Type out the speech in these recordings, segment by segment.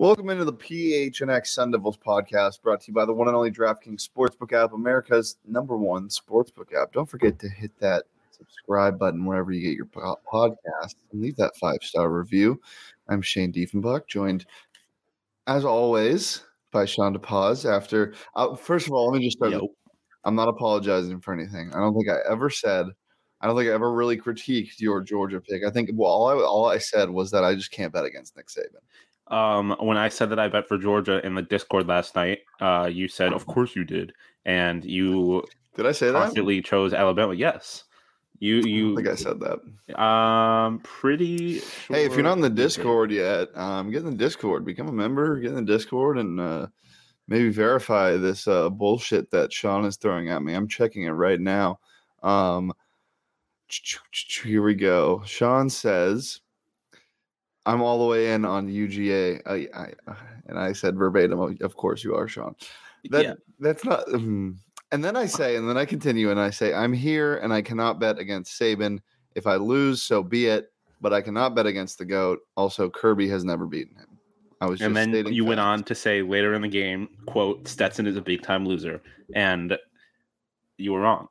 Welcome into the PHNX Sun Devils podcast brought to you by the one and only DraftKings Sportsbook app, America's number one sportsbook app. Don't forget to hit that subscribe button wherever you get your po- podcast and leave that five star review. I'm Shane Diefenbach, joined as always by Sean DePaz. After, uh, first of all, let me just start. Yo. I'm not apologizing for anything. I don't think I ever said. I don't think I ever really critiqued your Georgia pick. I think well, all I, all I said was that I just can't bet against Nick Saban. Um, when I said that I bet for Georgia in the Discord last night, uh, you said, "Of course you did," and you Did I say that? constantly chose Alabama. Yes, you I you. think I said that. Um, pretty. Hey, if you're not in the sure. Discord yet, um, get in the Discord, become a member, get in the Discord, and uh, maybe verify this uh, bullshit that Sean is throwing at me. I'm checking it right now. Um, here we go. Sean says, "I'm all the way in on UGA," I, I, and I said verbatim, "Of course you are, Sean." That Yeah. that's not. mm. And then I say, and then I continue, and I say, "I'm here, and I cannot bet against Saban. If I lose, so be it." But I cannot bet against the goat. Also, Kirby has never beaten him. I was And just then you went on to say later in the game, "quote Stetson is a big time loser," and you were wrong,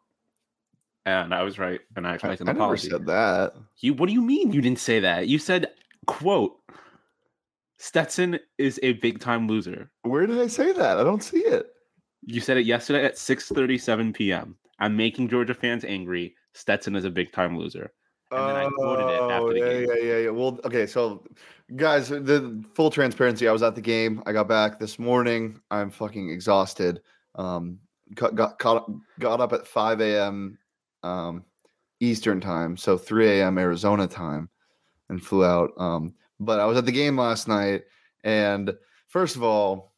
and I was right, and I I, expect an I never apology. said that. You what do you mean you didn't say that? You said, "quote Stetson is a big time loser." Where did I say that? I don't see it. You said it yesterday at 6:37 p.m. I'm making Georgia fans angry. Stetson is a big time loser. And then I quoted it after Oh, the yeah, game. yeah, yeah, yeah. Well, okay, so guys, the full transparency, I was at the game. I got back this morning. I'm fucking exhausted. Um, got got caught, got up at 5 a.m. Um, Eastern time, so 3 a.m. Arizona time, and flew out. Um, but I was at the game last night, and first of all,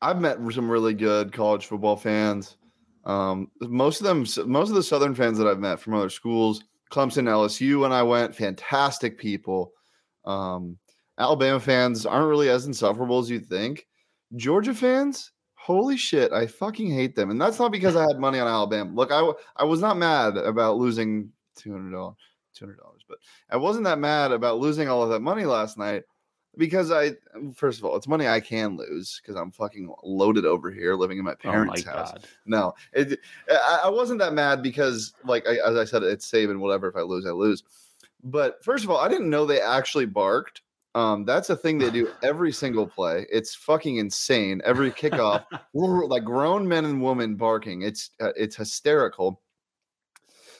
I've met some really good college football fans. Um, most of them, most of the Southern fans that I've met from other schools, Clemson, LSU, when I went, fantastic people. Um, Alabama fans aren't really as insufferable as you'd think. Georgia fans, holy shit, I fucking hate them. And that's not because I had money on Alabama. Look, I was not mad about losing $200, $200, but I wasn't that mad about losing all of that money last night because I, first of all, it's money I can lose because I'm fucking loaded over here living in my Oh my parents' house. god. No, it, I, I wasn't that mad because, like, I, as I said, it's Saban. Whatever. If I lose, I lose. But first of all, I didn't know they actually barked. Um, that's a thing they do every single play. It's fucking insane. Every kickoff, like grown men and women barking. It's uh, it's hysterical.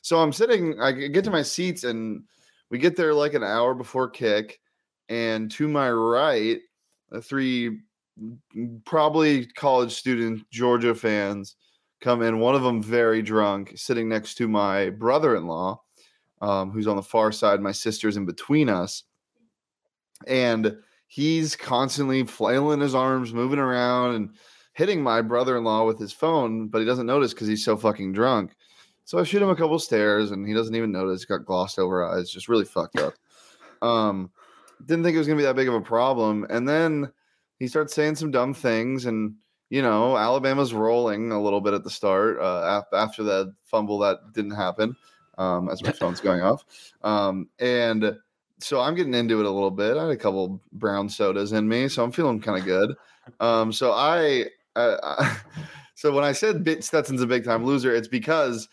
So I'm sitting. I get to my seats, and we get there like an hour before kick. And to my right, uh, three probably college student Georgia fans come in. One of them very drunk, sitting next to my brother-in-law, um, who's on the far side. My sister's in between us, and he's constantly flailing his arms, moving around, and hitting my brother-in-law with his phone. But he doesn't notice because he's so fucking drunk. So I shoot him a couple stairs, and he doesn't even notice. Got glossed over eyes, just really fucked up. Um, didn't think it was gonna be that big of a problem, and then he starts saying some dumb things and you know alabama's rolling a little bit at the start uh, af- after that fumble that didn't happen um, as my phone's going off um, and so i'm getting into it a little bit i had a couple brown sodas in me so i'm feeling kind of good um, so i uh, so when i said Bit- stetson's a big time loser it's because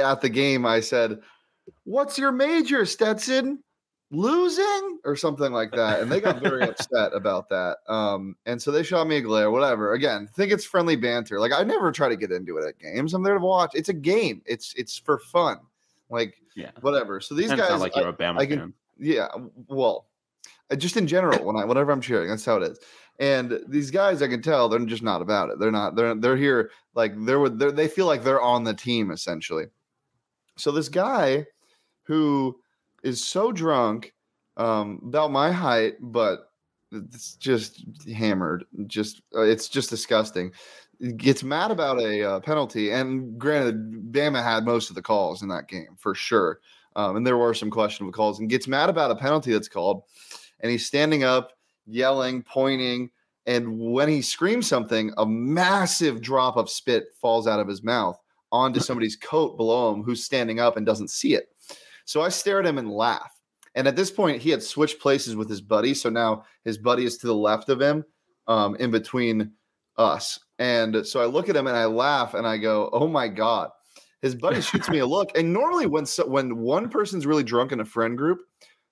at the game i said What's your major, Stetson? Losing or something like that. And they got very upset about that. Um, and so they shot me a glare, whatever. Again, think it's friendly banter. Like I never try to get into it at games. I'm there to watch. It's a game. It's it's for fun. Like Yeah. whatever. So these And guys like you're a Bama I can- fan. yeah, well, uh, just in general, when I whenever I'm cheering, that's how it is. And these guys, I can tell they're just not about it. They're not. They're they're here like they're, with- they're they feel like they're on the team essentially. So this guy who is so drunk, um, about my height, but it's just hammered. Just uh, it's just disgusting. Gets mad about a uh, penalty, and granted, Bama had most of the calls in that game for sure. Um, and there were some questionable calls, and gets mad about a penalty that's called, and he's standing up, yelling, pointing, and when he screams something, a massive drop of spit falls out of his mouth onto somebody's coat below him, who's standing up and doesn't see it. So I stare at him and laugh. And at this point, he had switched places with his buddy, so now his buddy is to the left of him, um, in between us. And so I look at him and I laugh and I go, "Oh my god!" His buddy shoots me a look, and normally when so, when one person's really drunk in a friend group,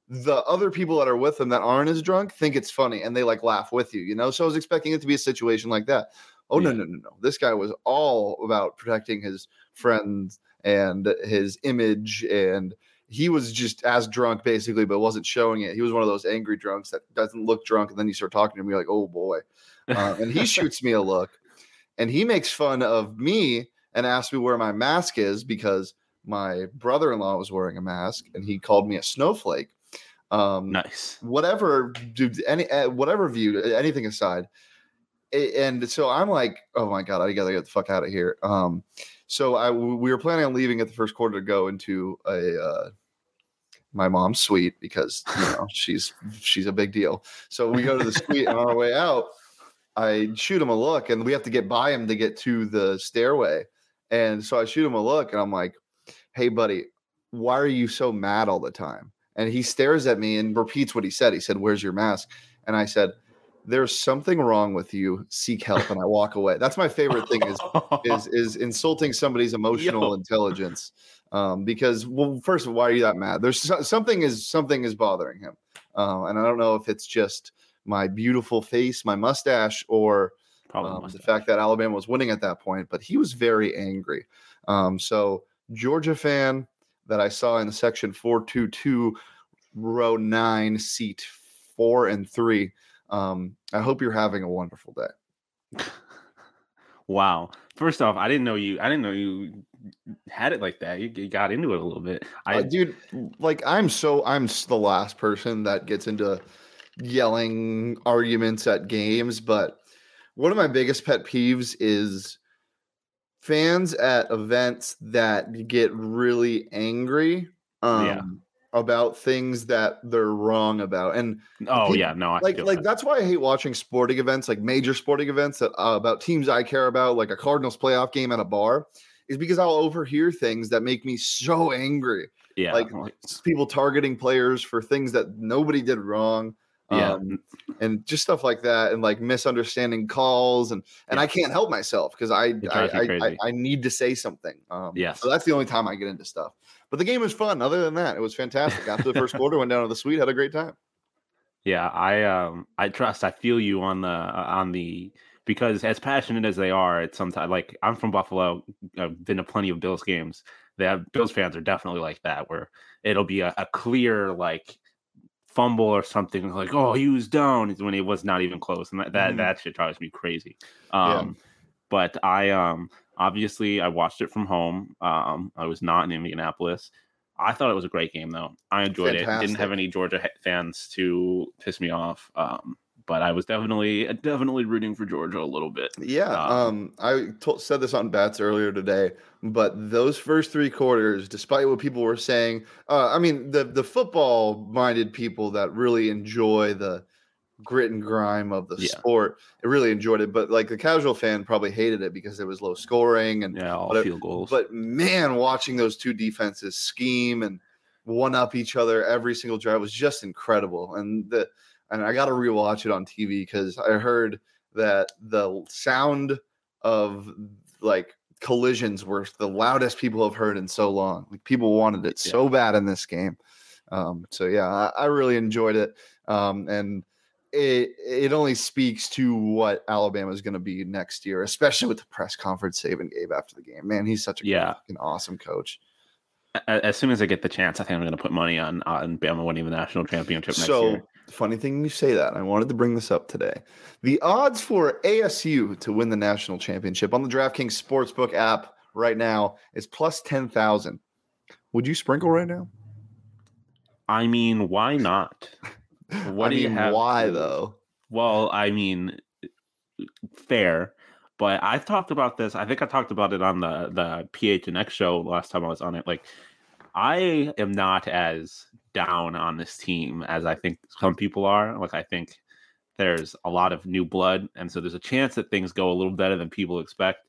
the other people that are with them that aren't as drunk think it's funny and they like laugh with you, you know. So I was expecting it to be a situation like that. Oh no Yeah. no no no! This guy was all about protecting his friends and his image, and he was just as drunk basically, but wasn't showing it. He was one of those angry drunks that doesn't look drunk, and then you start talking to him, you're like, oh boy. Uh, and he shoots me a look, and he makes fun of me and asks me where my mask is because my brother-in-law was wearing a mask, and he called me a snowflake. Um, Nice. whatever, dude, any uh, whatever view, anything aside. And so I'm like, oh my god, I gotta get the fuck out of here. Um, so I we were planning on leaving at the first quarter to go into a uh, my mom's suite because you know she's she's a big deal. So we go to the suite and on our way out, I shoot him a look, and we have to get by him to get to the stairway. And so I shoot him a look, and I'm like, "Hey, buddy, why are you so mad all the time?" And he stares at me and repeats what he said. He said, "Where's your mask?" And I said, "There's something wrong with you. Seek help." And I walk away. That's my favorite thing is is is insulting somebody's emotional Yo. intelligence. Um, because well, first of all, why are you that mad? There's something is something is bothering him, uh, and I don't know if it's just my beautiful face, my mustache, or Probably um, the fact that Alabama was winning at that point. But he was very angry. Um, so Georgia fan that I saw in the section four two two, row nine, seat four and three. Um, I hope you're having a wonderful day. Wow. First off, I didn't know you. I didn't know you had it like that. You, you got into it a little bit. I Uh, dude, like I'm so I'm the last person that gets into yelling arguments at games, but one of my biggest pet peeves is fans at events that get really angry um Yeah. About things that they're wrong about. And oh peop- yeah, no, I like like that. that's why I hate watching sporting events, like major sporting events that uh, about teams I care about, like a Cardinals playoff game at a bar, is because I'll overhear things that make me so angry yeah, like, s- people targeting players for things that nobody did wrong. Yeah. Um, and just stuff like that, and like misunderstanding calls, and and I can't help myself because I I, I, I. Need to say something. Um, Yes. so that's the only time I get into stuff. But the game was fun. Other than that, it was fantastic. After the first quarter, went down to the suite, had a great time. Yeah, I um I trust I feel you on the uh, on the because as passionate as they are, it's sometimes like I'm from Buffalo. I've been to plenty of Bills games. Have Bills fans are definitely like that, where it'll be a, a clear like fumble or something like oh he was down when it was not even close, and that that, Mhm. that shit drives me crazy. Yeah. Um, but I um obviously I watched it from home. Um, I was not in Indianapolis. I thought it was a great game though. I enjoyed it. Didn't have any Georgia fans to piss me off. Um, but I was definitely definitely rooting for Georgia a little bit. Yeah, Um, um, I said this on bats earlier today, but those first three quarters, despite what people were saying, uh, I mean, the the football minded people that really enjoy the grit and grime of the Yeah. sport, they really enjoyed it. But like the casual fan probably hated it because it was low scoring and Yeah, all But field goals. but man, watching those two defenses scheme and one up each other every single drive was just incredible. And the and I got to rewatch it on TV because I heard that the sound of like collisions were the loudest people have heard in so long. Like people wanted it so bad in this game. Um, so yeah, I, I really enjoyed it. Um, and it it only speaks to what Alabama is going to be next year, especially with the press conference Saban gave after the game. Man, he's such a Yeah. fucking awesome coach. As soon as I get the chance, I think I'm going to put money on on Bama winning the national championship next So year. Funny thing you say that. I wanted to bring this up today. The odds for ASU to win the national championship on the DraftKings Sportsbook app right now is plus ten thousand. Would you sprinkle right now? I mean, why not? What I do you have? Why to- though? Well, I mean, fair, but I've talked about this. I think I talked about it on the the PHNX show last time I was on it. Like, I am not as down on this team as I think some people are. Like, I think there's a lot of new blood, and so there's a chance that things go a little better than people expect.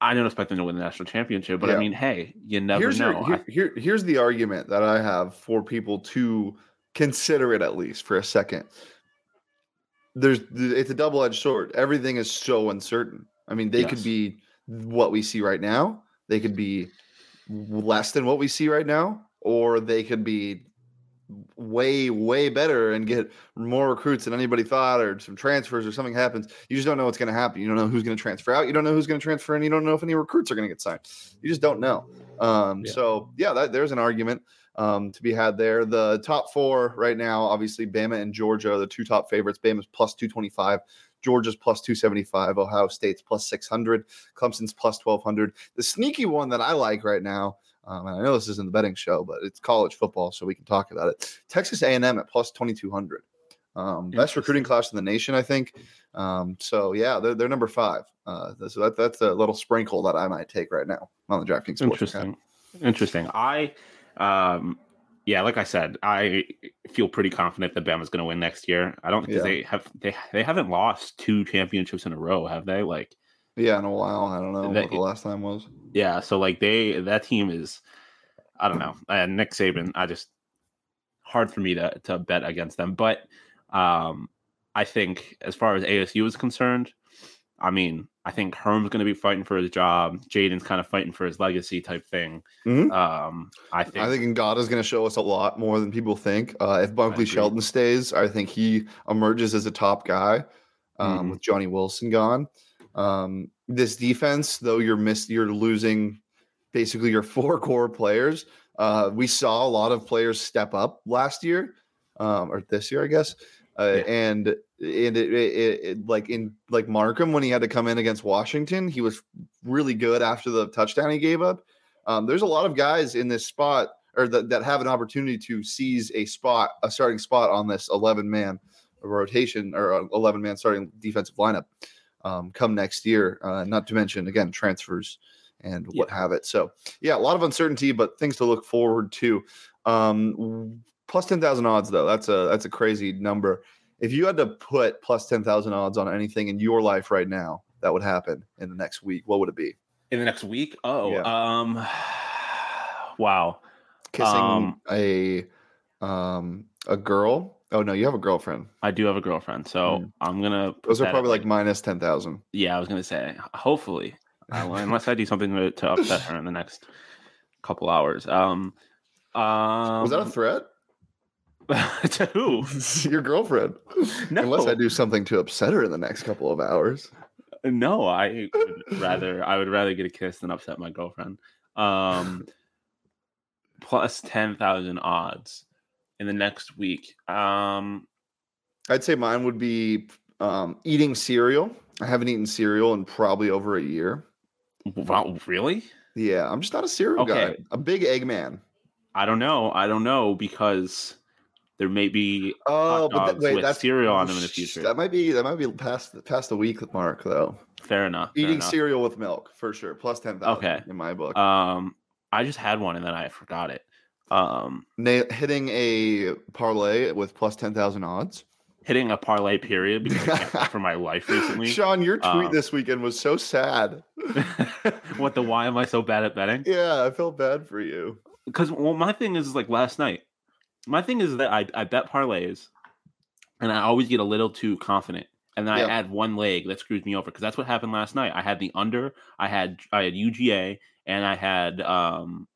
I don't expect them to win the national championship, but Yeah. I mean, hey, you never here's know. Your, here, here- here's the argument that I have for people to consider it at least for a second. There's it's a double edged sword. Everything is so uncertain. I mean, they could be what we see right now. They could be less than what we see right now, or they could be way way better and get more recruits than anybody thought or some transfers or something happens. You just don't know what's going to happen. You don't know who's going to transfer out. You don't know who's going to transfer in. You don't know if any recruits are going to get signed. You just don't know. Um, Yeah. so yeah that, there's an argument um, to be had there. The top four right now obviously bama and georgia are the two top favorites. Bama's plus 225 georgia's plus 275 ohio state's plus 600 clemson's plus 1200 the sneaky one that i like right now um, and I know this isn't the betting show, but it's college football, so we can talk about it. Texas A&M at plus 2200. Um, best recruiting class in the nation, I think. Um, so yeah, they're, they're number five. Uh, so that, that's a little sprinkle that I might take right now on the DraftKings. Interesting. Interesting. I, um, yeah, like I said, I feel pretty confident that Bama's going to win next year. I don't because Yeah. they have they they haven't lost two championships in a row, have they? Like, Yeah, in a while. I don't know They- what the last time was. yeah. So like they that team is, I don't know. And Nick Saban, I just hard for me to to bet against them. But um, I think as far as ASU is concerned, I mean, I think Herm's going to be fighting for his job. Jayden's kind of fighting for his legacy type thing. Mhm. Um, I think I think Ngata is going to show us a lot more than people think. Uh, if Bunkley agree. Shelton stays, I think he emerges as a top guy um, Mhm. with Johnny Wilson gone. Um, this defense, though, you're miss you're losing basically your four core players. Uh, we saw a lot of players step up last year, um, or this year, I guess. Uh, Yeah. And and it, it, it, like in like Markham when he had to come in against Washington, he was really good after the touchdown he gave up. Um, there's a lot of guys in this spot or that, that have an opportunity to seize a spot, a starting spot on this 11 man rotation or 11 man starting defensive lineup um, come next year. Uh, not to mention, again, transfers and what have it. So, yeah, a lot of uncertainty, but things to look forward to. Um, plus 10,000 odds, though. That's a that's a crazy number. If you had to put plus 10,000 odds on anything in your life right now that would happen in the next week, what would it be? in the next week. Oh, Yeah. um, wow. Kissing Um, a um a girl? Oh no, you have a girlfriend. I do have a girlfriend, so Mm. I'm gonna. Those are probably like minus 10,000. yeah. I was gonna say hopefully, uh, unless I do something to, to upset her in the next couple hours. Um, um Was that a threat? to who? Your girlfriend. No, Unless I do something to upset her in the next couple of hours. no. I would rather I would rather get a kiss than upset my girlfriend. Um, plus ten thousand odds in the next week. Um, I'd say mine would be um, eating cereal. I haven't eaten cereal in probably over a year. wow, really? Yeah, I'm just not a cereal guy. A big egg man. I don't know. I don't know because there may be Oh, but that, wait, that's cereal on them in the future. That might be that might be past past the week mark though. fair enough. fair Eating enough. cereal with milk for sure. Plus ten thousand. Okay. in my book. Um, I just had one and then I forgot it. Um, Na- hitting a parlay with plus ten thousand odds. hitting a parlay period because for my life recently. Sean, your tweet Um, this weekend was so sad. what the why am I so bad at betting? Yeah, I felt bad for you. Because well, my thing is like last night. My thing is that I I bet parlays, and I always get a little too confident and then Yeah. I add one leg that screws me over because that's what happened last night. I had the under, I had I had UGA, and I had um,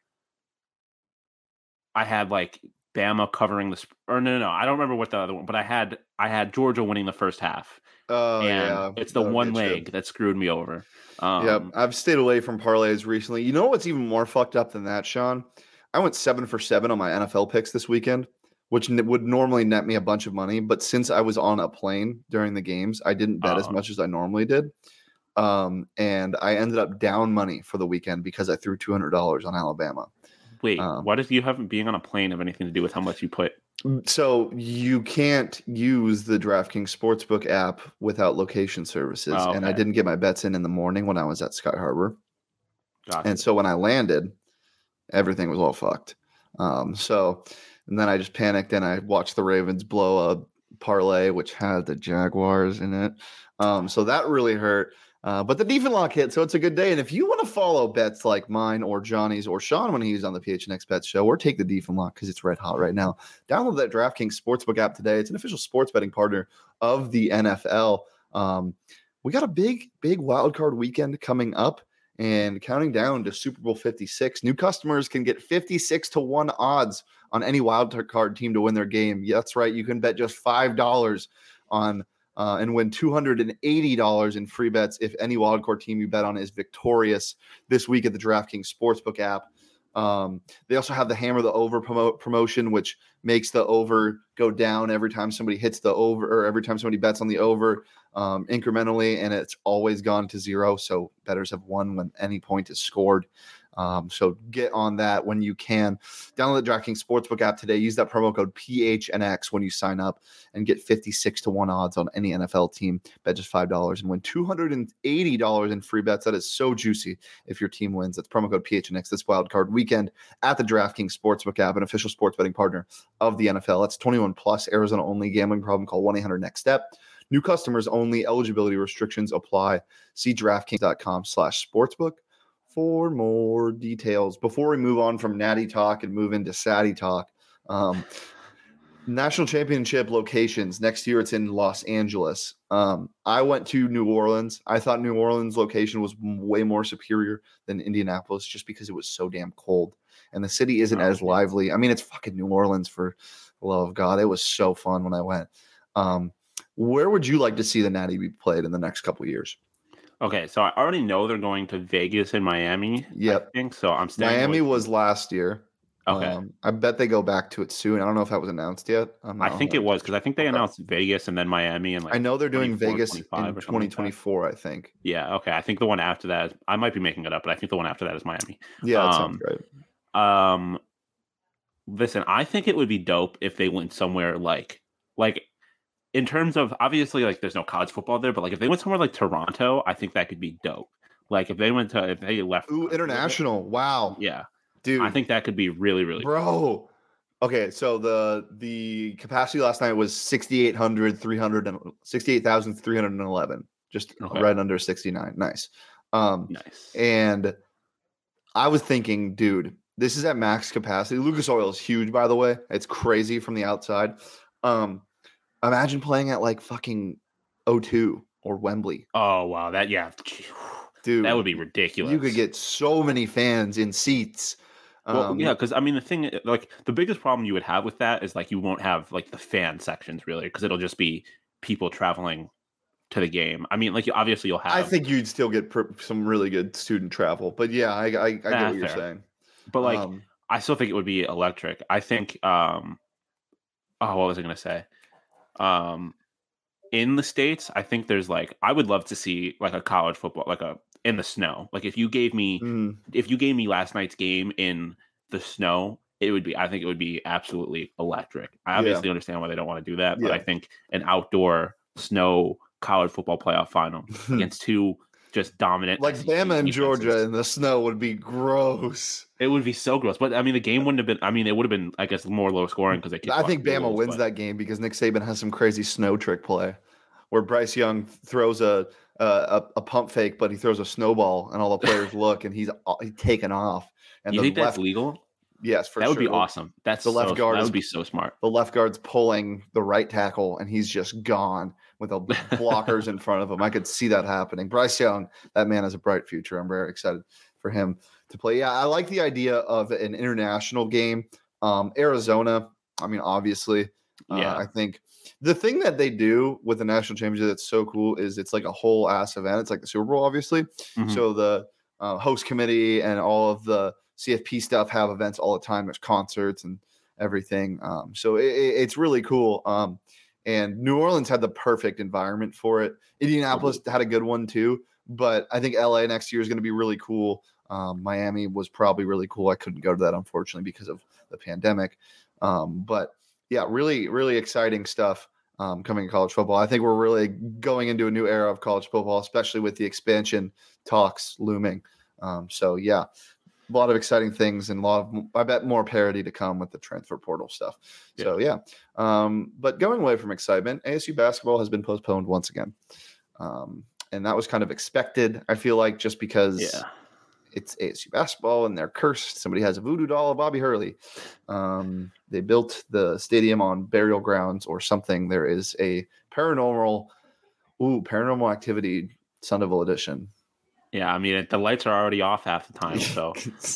I had like Bama covering the sp- or no no no I don't remember what the other one, but I had I had Georgia winning the first half, Oh and yeah, it's the that'll one leg that screwed me over. Um, Yep, I've stayed away from parlays recently. You know what's even more fucked up than that, Sean? I went seven for seven on my NFL picks this weekend, which n- would normally net me a bunch of money. But since I was on a plane during the games, I didn't bet as Oh. much as I normally did. Um, and I ended up down money for the weekend because I threw two hundred dollars on Alabama. Wait, Um, what if you haven't being on a plane have anything to do with how much you put? So you can't use the DraftKings Sportsbook app without location services, Oh, and I didn't get my bets in in the morning when I was at Sky Harbor. Gotcha. And so when I landed, everything was all fucked. Um, so, and then I just panicked and I watched the Ravens blow a parlay, which had the Jaguars in it. Um, so that really hurt. Uh, but the defense lock hit, so it's a good day. And if you want to follow bets like mine or Johnny's or Sean when he's on the PHNX Bet Show, or take the defense lock because it's red hot right now, download that DraftKings Sportsbook app today. It's an official sports betting partner of the NFL. Um, we got a big, big wild card weekend coming up and counting down to Super Bowl 56. New customers can get 56 to 1 odds on any wild card team to win their game. That's right. You can bet just $5 on uh, and win $280 in free bets if any wild card team you bet on is victorious this week at the DraftKings Sportsbook app. Um, they also have the hammer the over promotion, which makes the over go down every time somebody hits the over or every time somebody bets on the over um, incrementally, and it's always gone to zero. So bettors have won when any point is scored. Um, so get on that when you can. Download the DraftKings Sportsbook app today. Use that promo code PHNX when you sign up and get 56 to 1 odds on any NFL team. Bet just $5 and win $280 in free bets. That is so juicy if your team wins. That's promo code PHNX this wild card weekend at the DraftKings Sportsbook app, an official sports betting partner of the NFL. That's 21 plus, Arizona only. Gambling problem, call 1 800 next step. New customers only. Eligibility restrictions apply. See DraftKings.com slash sportsbook for more details. Before we move on from Natty Talk and move into Saddy Talk, um, national championship locations next year. It's in Los Angeles. Um, I went to New Orleans. I thought New Orleans location was way more superior than Indianapolis, just because it was so damn cold and the city isn't Oh, as lively. I mean, it's fucking New Orleans for the love of God. It was so fun when I went. Um, where would you like to see the Natty be played in the next couple years? Okay, so I already know they're going to Vegas and Miami. Yep. I think so. I'm staying Miami from- was last year. okay. Um, I bet they go back to it soon. I don't know if that was announced yet. I think it was because I think they Okay. announced Vegas and then Miami and like I know they're doing Vegas in 25 or something like 2024. I think. yeah. Okay, I think the one after that is, I might be making it up, but I think the one after that is Miami. Yeah, that Um, sounds great. Um, listen, I think it would be dope if they went somewhere like like in terms of obviously like there's no college football there, but like if they went somewhere like Toronto, I think that could be dope. Like if they went to if they left Ooh, international. Wow, yeah, dude. I think that could be really really. bro. Okay, so the the capacity last night was 6,800, 300 and 68,311, just Okay. right under 69. Nice. Um, Nice. And I was thinking, dude, this is at max capacity. Lucas Oil is huge, by the way. It's crazy from the outside. Um, imagine playing at like fucking O2 or Wembley, Oh wow, that yeah, dude. that would be ridiculous. You could get so many fans in seats. Well, Um, yeah, because I mean, the thing, like, the biggest problem you would have with that is like you won't have like the fan sections really, because it'll just be people traveling to the game. I mean, like, you, obviously you'll have. I think you'd still get pr- some really good student travel, but yeah, I, I, I get Ah, what you're fair. saying. but like, Um, I still think it would be electric. I think. um Oh, what was I gonna say? Um, in the states, I think there's like I would love to see like a college football, like a in the snow. Like if you gave me mm, if you gave me last night's game in the snow, it would be I think it would be absolutely electric. I Yeah. obviously understand why they don't want to do that, but I think an outdoor snow college football playoff final against two just dominant like Bama and Georgia in the snow would be gross. it would be so gross. But I mean, the game wouldn't have been. I mean, it would have been, I guess, more low scoring because they. I think Bama goals, wins but- that game because Nick Saban has some crazy snow trick play, where Bryce Young throws a a, a, pump fake, but he throws a snowball, and all the players look, and he's, uh, he's taken off. And You the think left, that's legal? yes, for that would sure. be awesome. That's the left so- guard That would be so smart. The left guard's pulling the right tackle, and he's just gone. With the blockers in front of him. I could see that happening. Bryce Young, that man has a bright future. I'm very excited for him to play. Yeah, I like the idea of an international game. Um, Arizona, I mean, obviously, uh, Yeah. I think the thing that they do with the national championship that's so cool is it's like a whole ass event. It's like the Super Bowl, obviously. Mhm. So the uh, host committee and all of the CFP stuff have events all the time. There's concerts and everything. Um, so it- it's really cool. Um, and New Orleans had the perfect environment for it. Indianapolis had a good one too, but I think LA next year is going to be really cool. Um, Miami was probably really cool. I couldn't go to that unfortunately because of the pandemic. Um, but yeah, really, really exciting stuff um, coming in college football. I think we're really going into a new era of college football, especially with the expansion talks looming. Um, so yeah, a lot of exciting things and a lot of I bet more parity to come with the transfer portal stuff. So yeah, um, but going away from excitement, ASU basketball has been postponed once again, um, and that was kind of expected. I feel like just because yeah. it's ASU basketball and they're cursed. Somebody has a voodoo doll of Bobby Hurley. Um, they built the stadium on burial grounds or something. There is a paranormal, ooh, paranormal activity Sun Devil edition. Yeah, I mean the lights are already off half the time, so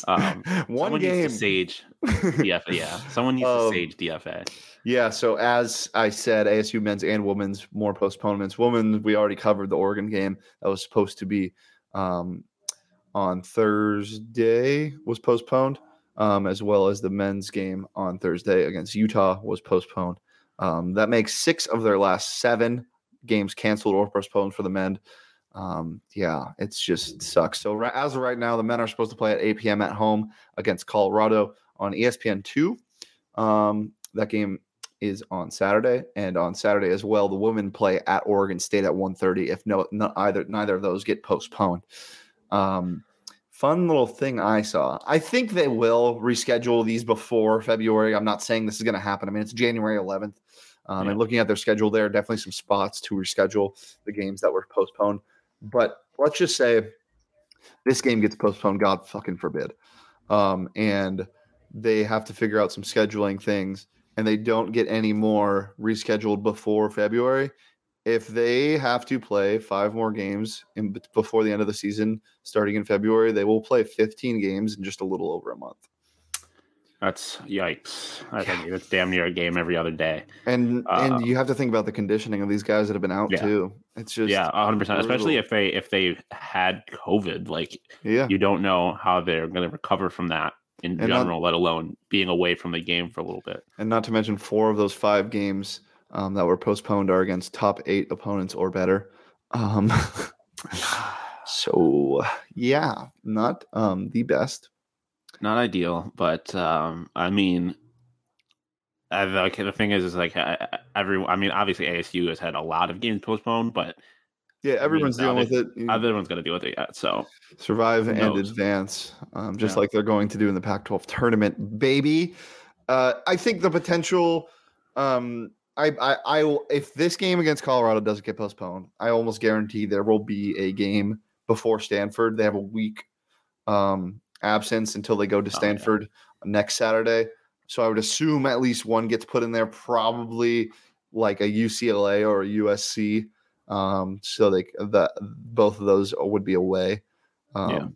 um, one someone game. needs to sage DFA. Yeah, someone needs Um, to sage DFA. Yeah, so as I said, ASU men's and women's more postponements. Women, we already covered the Oregon game that was supposed to be um, on Thursday was postponed, um, as well as the men's game on Thursday against Utah was postponed. Um, that makes six of their last seven games canceled or postponed for the men. Um, yeah, it's just sucks. So right, as of right now, the men are supposed to play at 8 p.m. at home against Colorado on ESPN two. Um, that game is on Saturday, and on Saturday as well, the women play at Oregon State at 1.30 If no, not either neither of those get postponed. Um, fun little thing I saw. I think they will reschedule these before February. I'm not saying this is going to happen. I mean, it's January 11th. Um, Yeah. And looking at their schedule, there are definitely some spots to reschedule the games that were postponed. But let's just say this game gets postponed, God fucking forbid. Um, and they have to figure out some scheduling things and they don't get any more rescheduled before February. If they have to play five more games in, before the end of the season, starting in February, they will play 15 games in just a little over a month. That's yikes. I think it's damn near a game every other day. And Uh, and you have to think about the conditioning of these guys that have been out Yeah. too. It's just yeah, hundred percent. Especially if they if they had COVID, like yeah. you don't know how they're going to recover from that in And not- general, let alone being away from the game for a little bit. And not to mention, four of those five games um, that were postponed are against top eight opponents or better. Um, so, yeah, not um, the best. Not ideal, but um, I mean, I, the, the thing is, is like I- I- every. I mean, obviously ASU has had a lot of games postponed, but Yeah, everyone's now dealing with it. Everyone's going to deal with it yet. So survive and advance, um, just Yeah. like they're going to do in the Pac 12 tournament, baby. Uh, I think the potential. Um, I, I, I, will- if this game against Colorado doesn't get postponed, I almost guarantee there will be a game before Stanford. They have a week um, absence until they go to Oh, yeah. Stanford next Saturday. So I would assume at least one gets put in there, probably like a UCLA or a USC. Um, so they that both of those would be away. Um,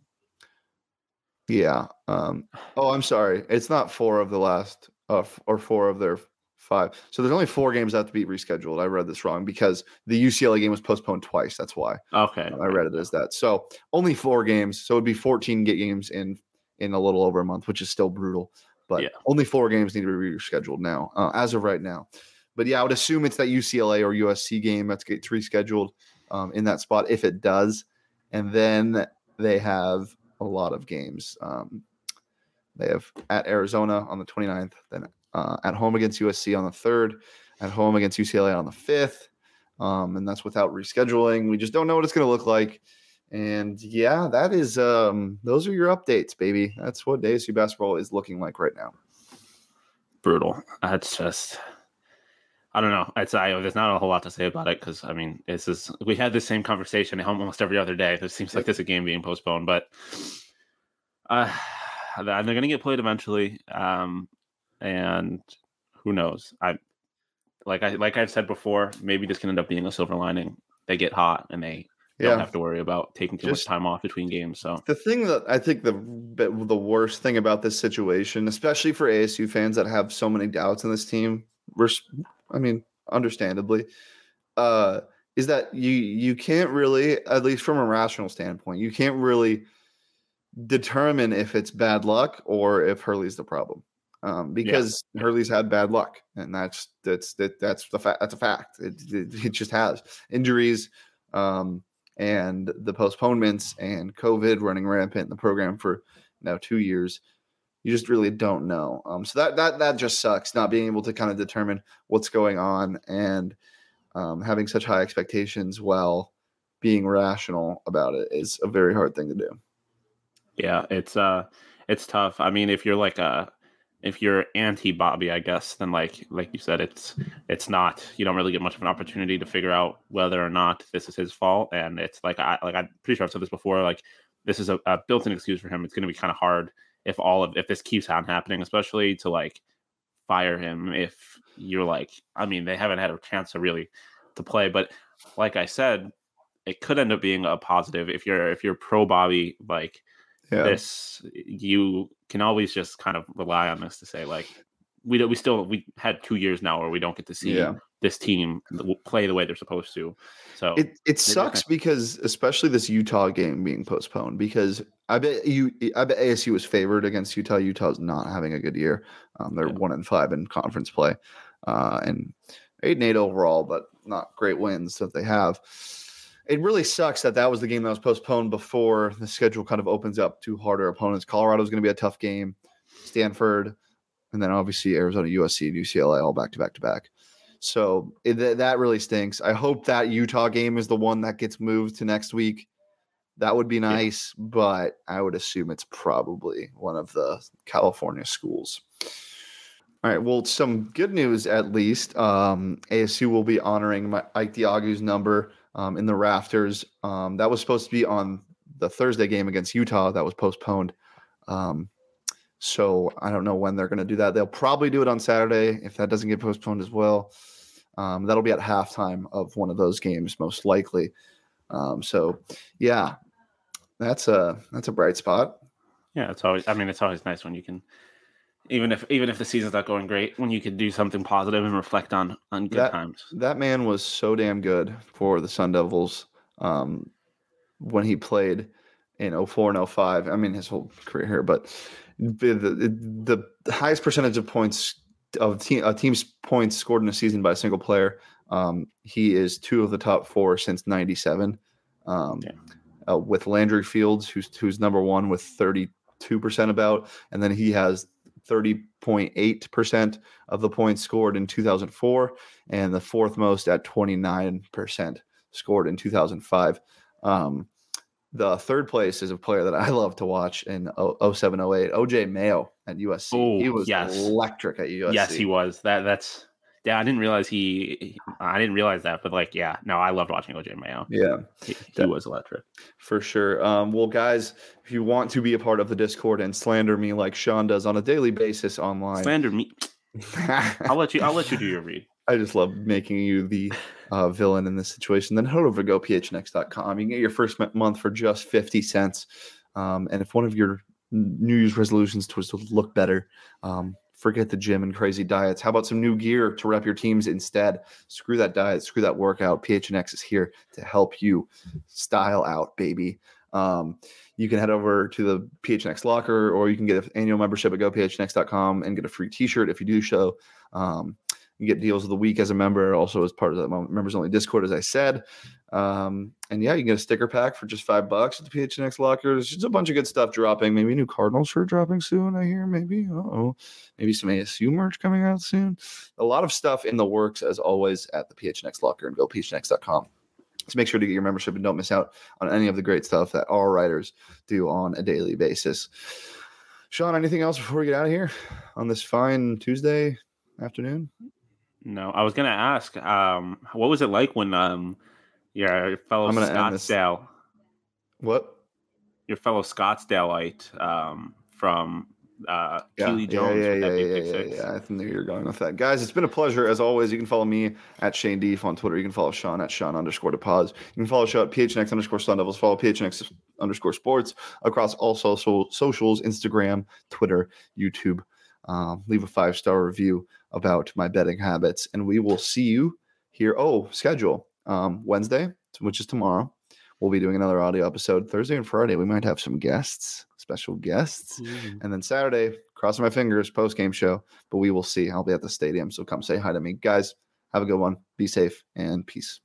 yeah. Um, oh, I'm sorry. It's not four of the last, uh, or four of their five. So there's only four games that have to be rescheduled. I read this wrong because the UCLA game was postponed twice. That's why okay, I read it as that. So only four games. So it'd be 14 ga- games in in a little over a month, which is still brutal. But Yeah. only four games need to be rescheduled now, uh, as of right now. But yeah, I would assume it's that UCLA or USC game that's gets rescheduled um, in that spot if it does, and then they have a lot of games. Um, they have at Arizona on the 29th, then uh, at home against USC on the 3rd, at home against UCLA on the 5th. Um, and that's without rescheduling. We just don't know what it's going to look like. And yeah, that is, um, those are your updates, baby. That's what ASU basketball is looking like right now. brutal. That's just. I don't know. It's I. There's not a whole lot to say about it because I mean, this is we had the same conversation almost every other day. It seems like there's a game being postponed, but uh, they're going to get played eventually. Um, and who knows? I like I like I've said before, maybe this can end up being a silver lining. They get hot and they Yeah. don't have to worry about taking too Just- much time off between games. So The thing that I think the the worst thing about this situation, especially for ASU fans that have so many doubts in this team, I mean, understandably, uh, is that you you can't really, at least from a rational standpoint, you can't really determine if it's bad luck or if Hurley's the problem, um, because Hurley's had bad luck, and that's that's that, that's the fact. That's a fact. It, it, it just has injuries. Um, and the postponements and COVID running rampant in the program for now two years, you just really don't know. Um, so that that that just sucks not being able to kind of determine what's going on and um, having such high expectations while being rational about it is a very hard thing to do. yeah, it's uh it's tough. I mean, if you're like a if you're anti Bobby, I guess, then like like you said, it's it's not you don't really get much of an opportunity to figure out whether or not this is his fault. And it's like I like I'm pretty sure I've said this before. Like this is a, a built-in excuse for him. It's going to be kind of hard if all of if this keeps on happening, especially to like fire him if you're like I mean they haven't had a chance to really to play, but like I said, it could end up being a positive if you're if you're pro Bobby like Yeah. this you can always just kind of rely on this to say like we don't we still we had two years now where we don't get to see Yeah. this team play the way they're supposed to so It it sucks because especially this Utah game being postponed because I bet you I bet ASU was favored against Utah. Utah's not having a good year. Um, they're Yeah. one and five in conference play, uh, and eight and eight overall, but not great wins that they have. It really sucks that that was the game that was postponed before the schedule kind of opens up to harder opponents. Colorado is going to be a tough game, Stanford, and then obviously Arizona, USC, and UCLA all back to back to back. So it, th- that really stinks. I hope that Utah game is the one that gets moved to next week. That would be nice, but I would assume it's probably one of the California schools. All right. Well, some good news at least. Um, ASU will be honoring my, Ike Diogu's number um, in the rafters. Um, that was supposed to be on the Thursday game against Utah. That was postponed. Um, so I don't know when they're going to do that. They'll probably do it on Saturday if that doesn't get postponed as well. Um, that'll be at halftime of one of those games, most likely. Um, so, yeah, that's a that's a bright spot. yeah it's always i mean it's always nice when you can even if even if the season's not going great when you can do something positive and reflect on on good That- times That man was so damn good for the Sun Devils um, when he played in 04 and 05. I mean, his whole career here, but the, the, the highest percentage of points of team, a team's points scored in a season by a single player. Um, he is two of the top four since 97. Um, Yeah. uh, with Landry Fields, who's who's number one with 32% about, and then he has 30.8% of the points scored in 2004 and the fourth most at 29% scored in 2005. Um, the third place is a player that I love to watch in 07 08, OJ Mayo at USC. he was yes. electric at USC. yes he was that that's yeah i didn't realize he i didn't realize that but like yeah no i loved watching oj mayo Yeah, he, he That- was electric for sure. Um, well, guys, if you want to be a part of the Discord and slander me like Sean does on a daily basis online, slander me i'll let you i'll let you do your read I just love making you the uh, villain in this situation. Then head over to gophnx.com. You can get your first month for just 50 cents. Um, and if one of your New Year's resolutions was to look better, um, forget the gym and crazy diets. How about some new gear to rep your teams instead? Screw that diet, screw that workout. PHNX is here to help you style out, baby. Um, you can head over to the PHNX locker or you can get an annual membership at gophnx.com and get a free t shirt if you do so. Um, you get deals of the week as a member, also as part of the members only Discord, as I said. Um, and yeah, you can get a sticker pack for just five bucks at the PHNX locker. There's just a bunch of good stuff dropping. Maybe a new Cardinal shirt dropping soon. I hear maybe. oh, maybe some ASU merch coming out soon. A lot of stuff in the works as always at the PHNX locker and go phnx.com. So make sure to get your membership and don't miss out on any of the great stuff that our writers do on a daily basis. Sean, anything else before we get out of here on this fine Tuesday afternoon? No, I was gonna ask, um, what was it like when um your fellow I'm gonna end this- Scottsdale, What? your fellow Scottsdaleite um from uh, Yeah, Keely Jones yeah, yeah, that yeah, yeah, yeah. I knew you were going with that, guys. It's been a pleasure as always. You can follow me at Shane Deef on Twitter. You can follow Sean at Sean underscore pause. You can follow Sean at PHNX underscore Sun Devils. Follow PHNX underscore Sports across all social socials: Instagram, Twitter, YouTube. Um, leave a five star review about my betting habits, and we will see you here. Oh, schedule um, Wednesday, which is tomorrow. We'll be doing another audio episode Thursday and Friday. We might have some guests, special guests. And then Saturday, crossing my fingers, post game show. But we will see. I'll be at the stadium. So come say hi to me. Guys, have a good one. Be safe and peace.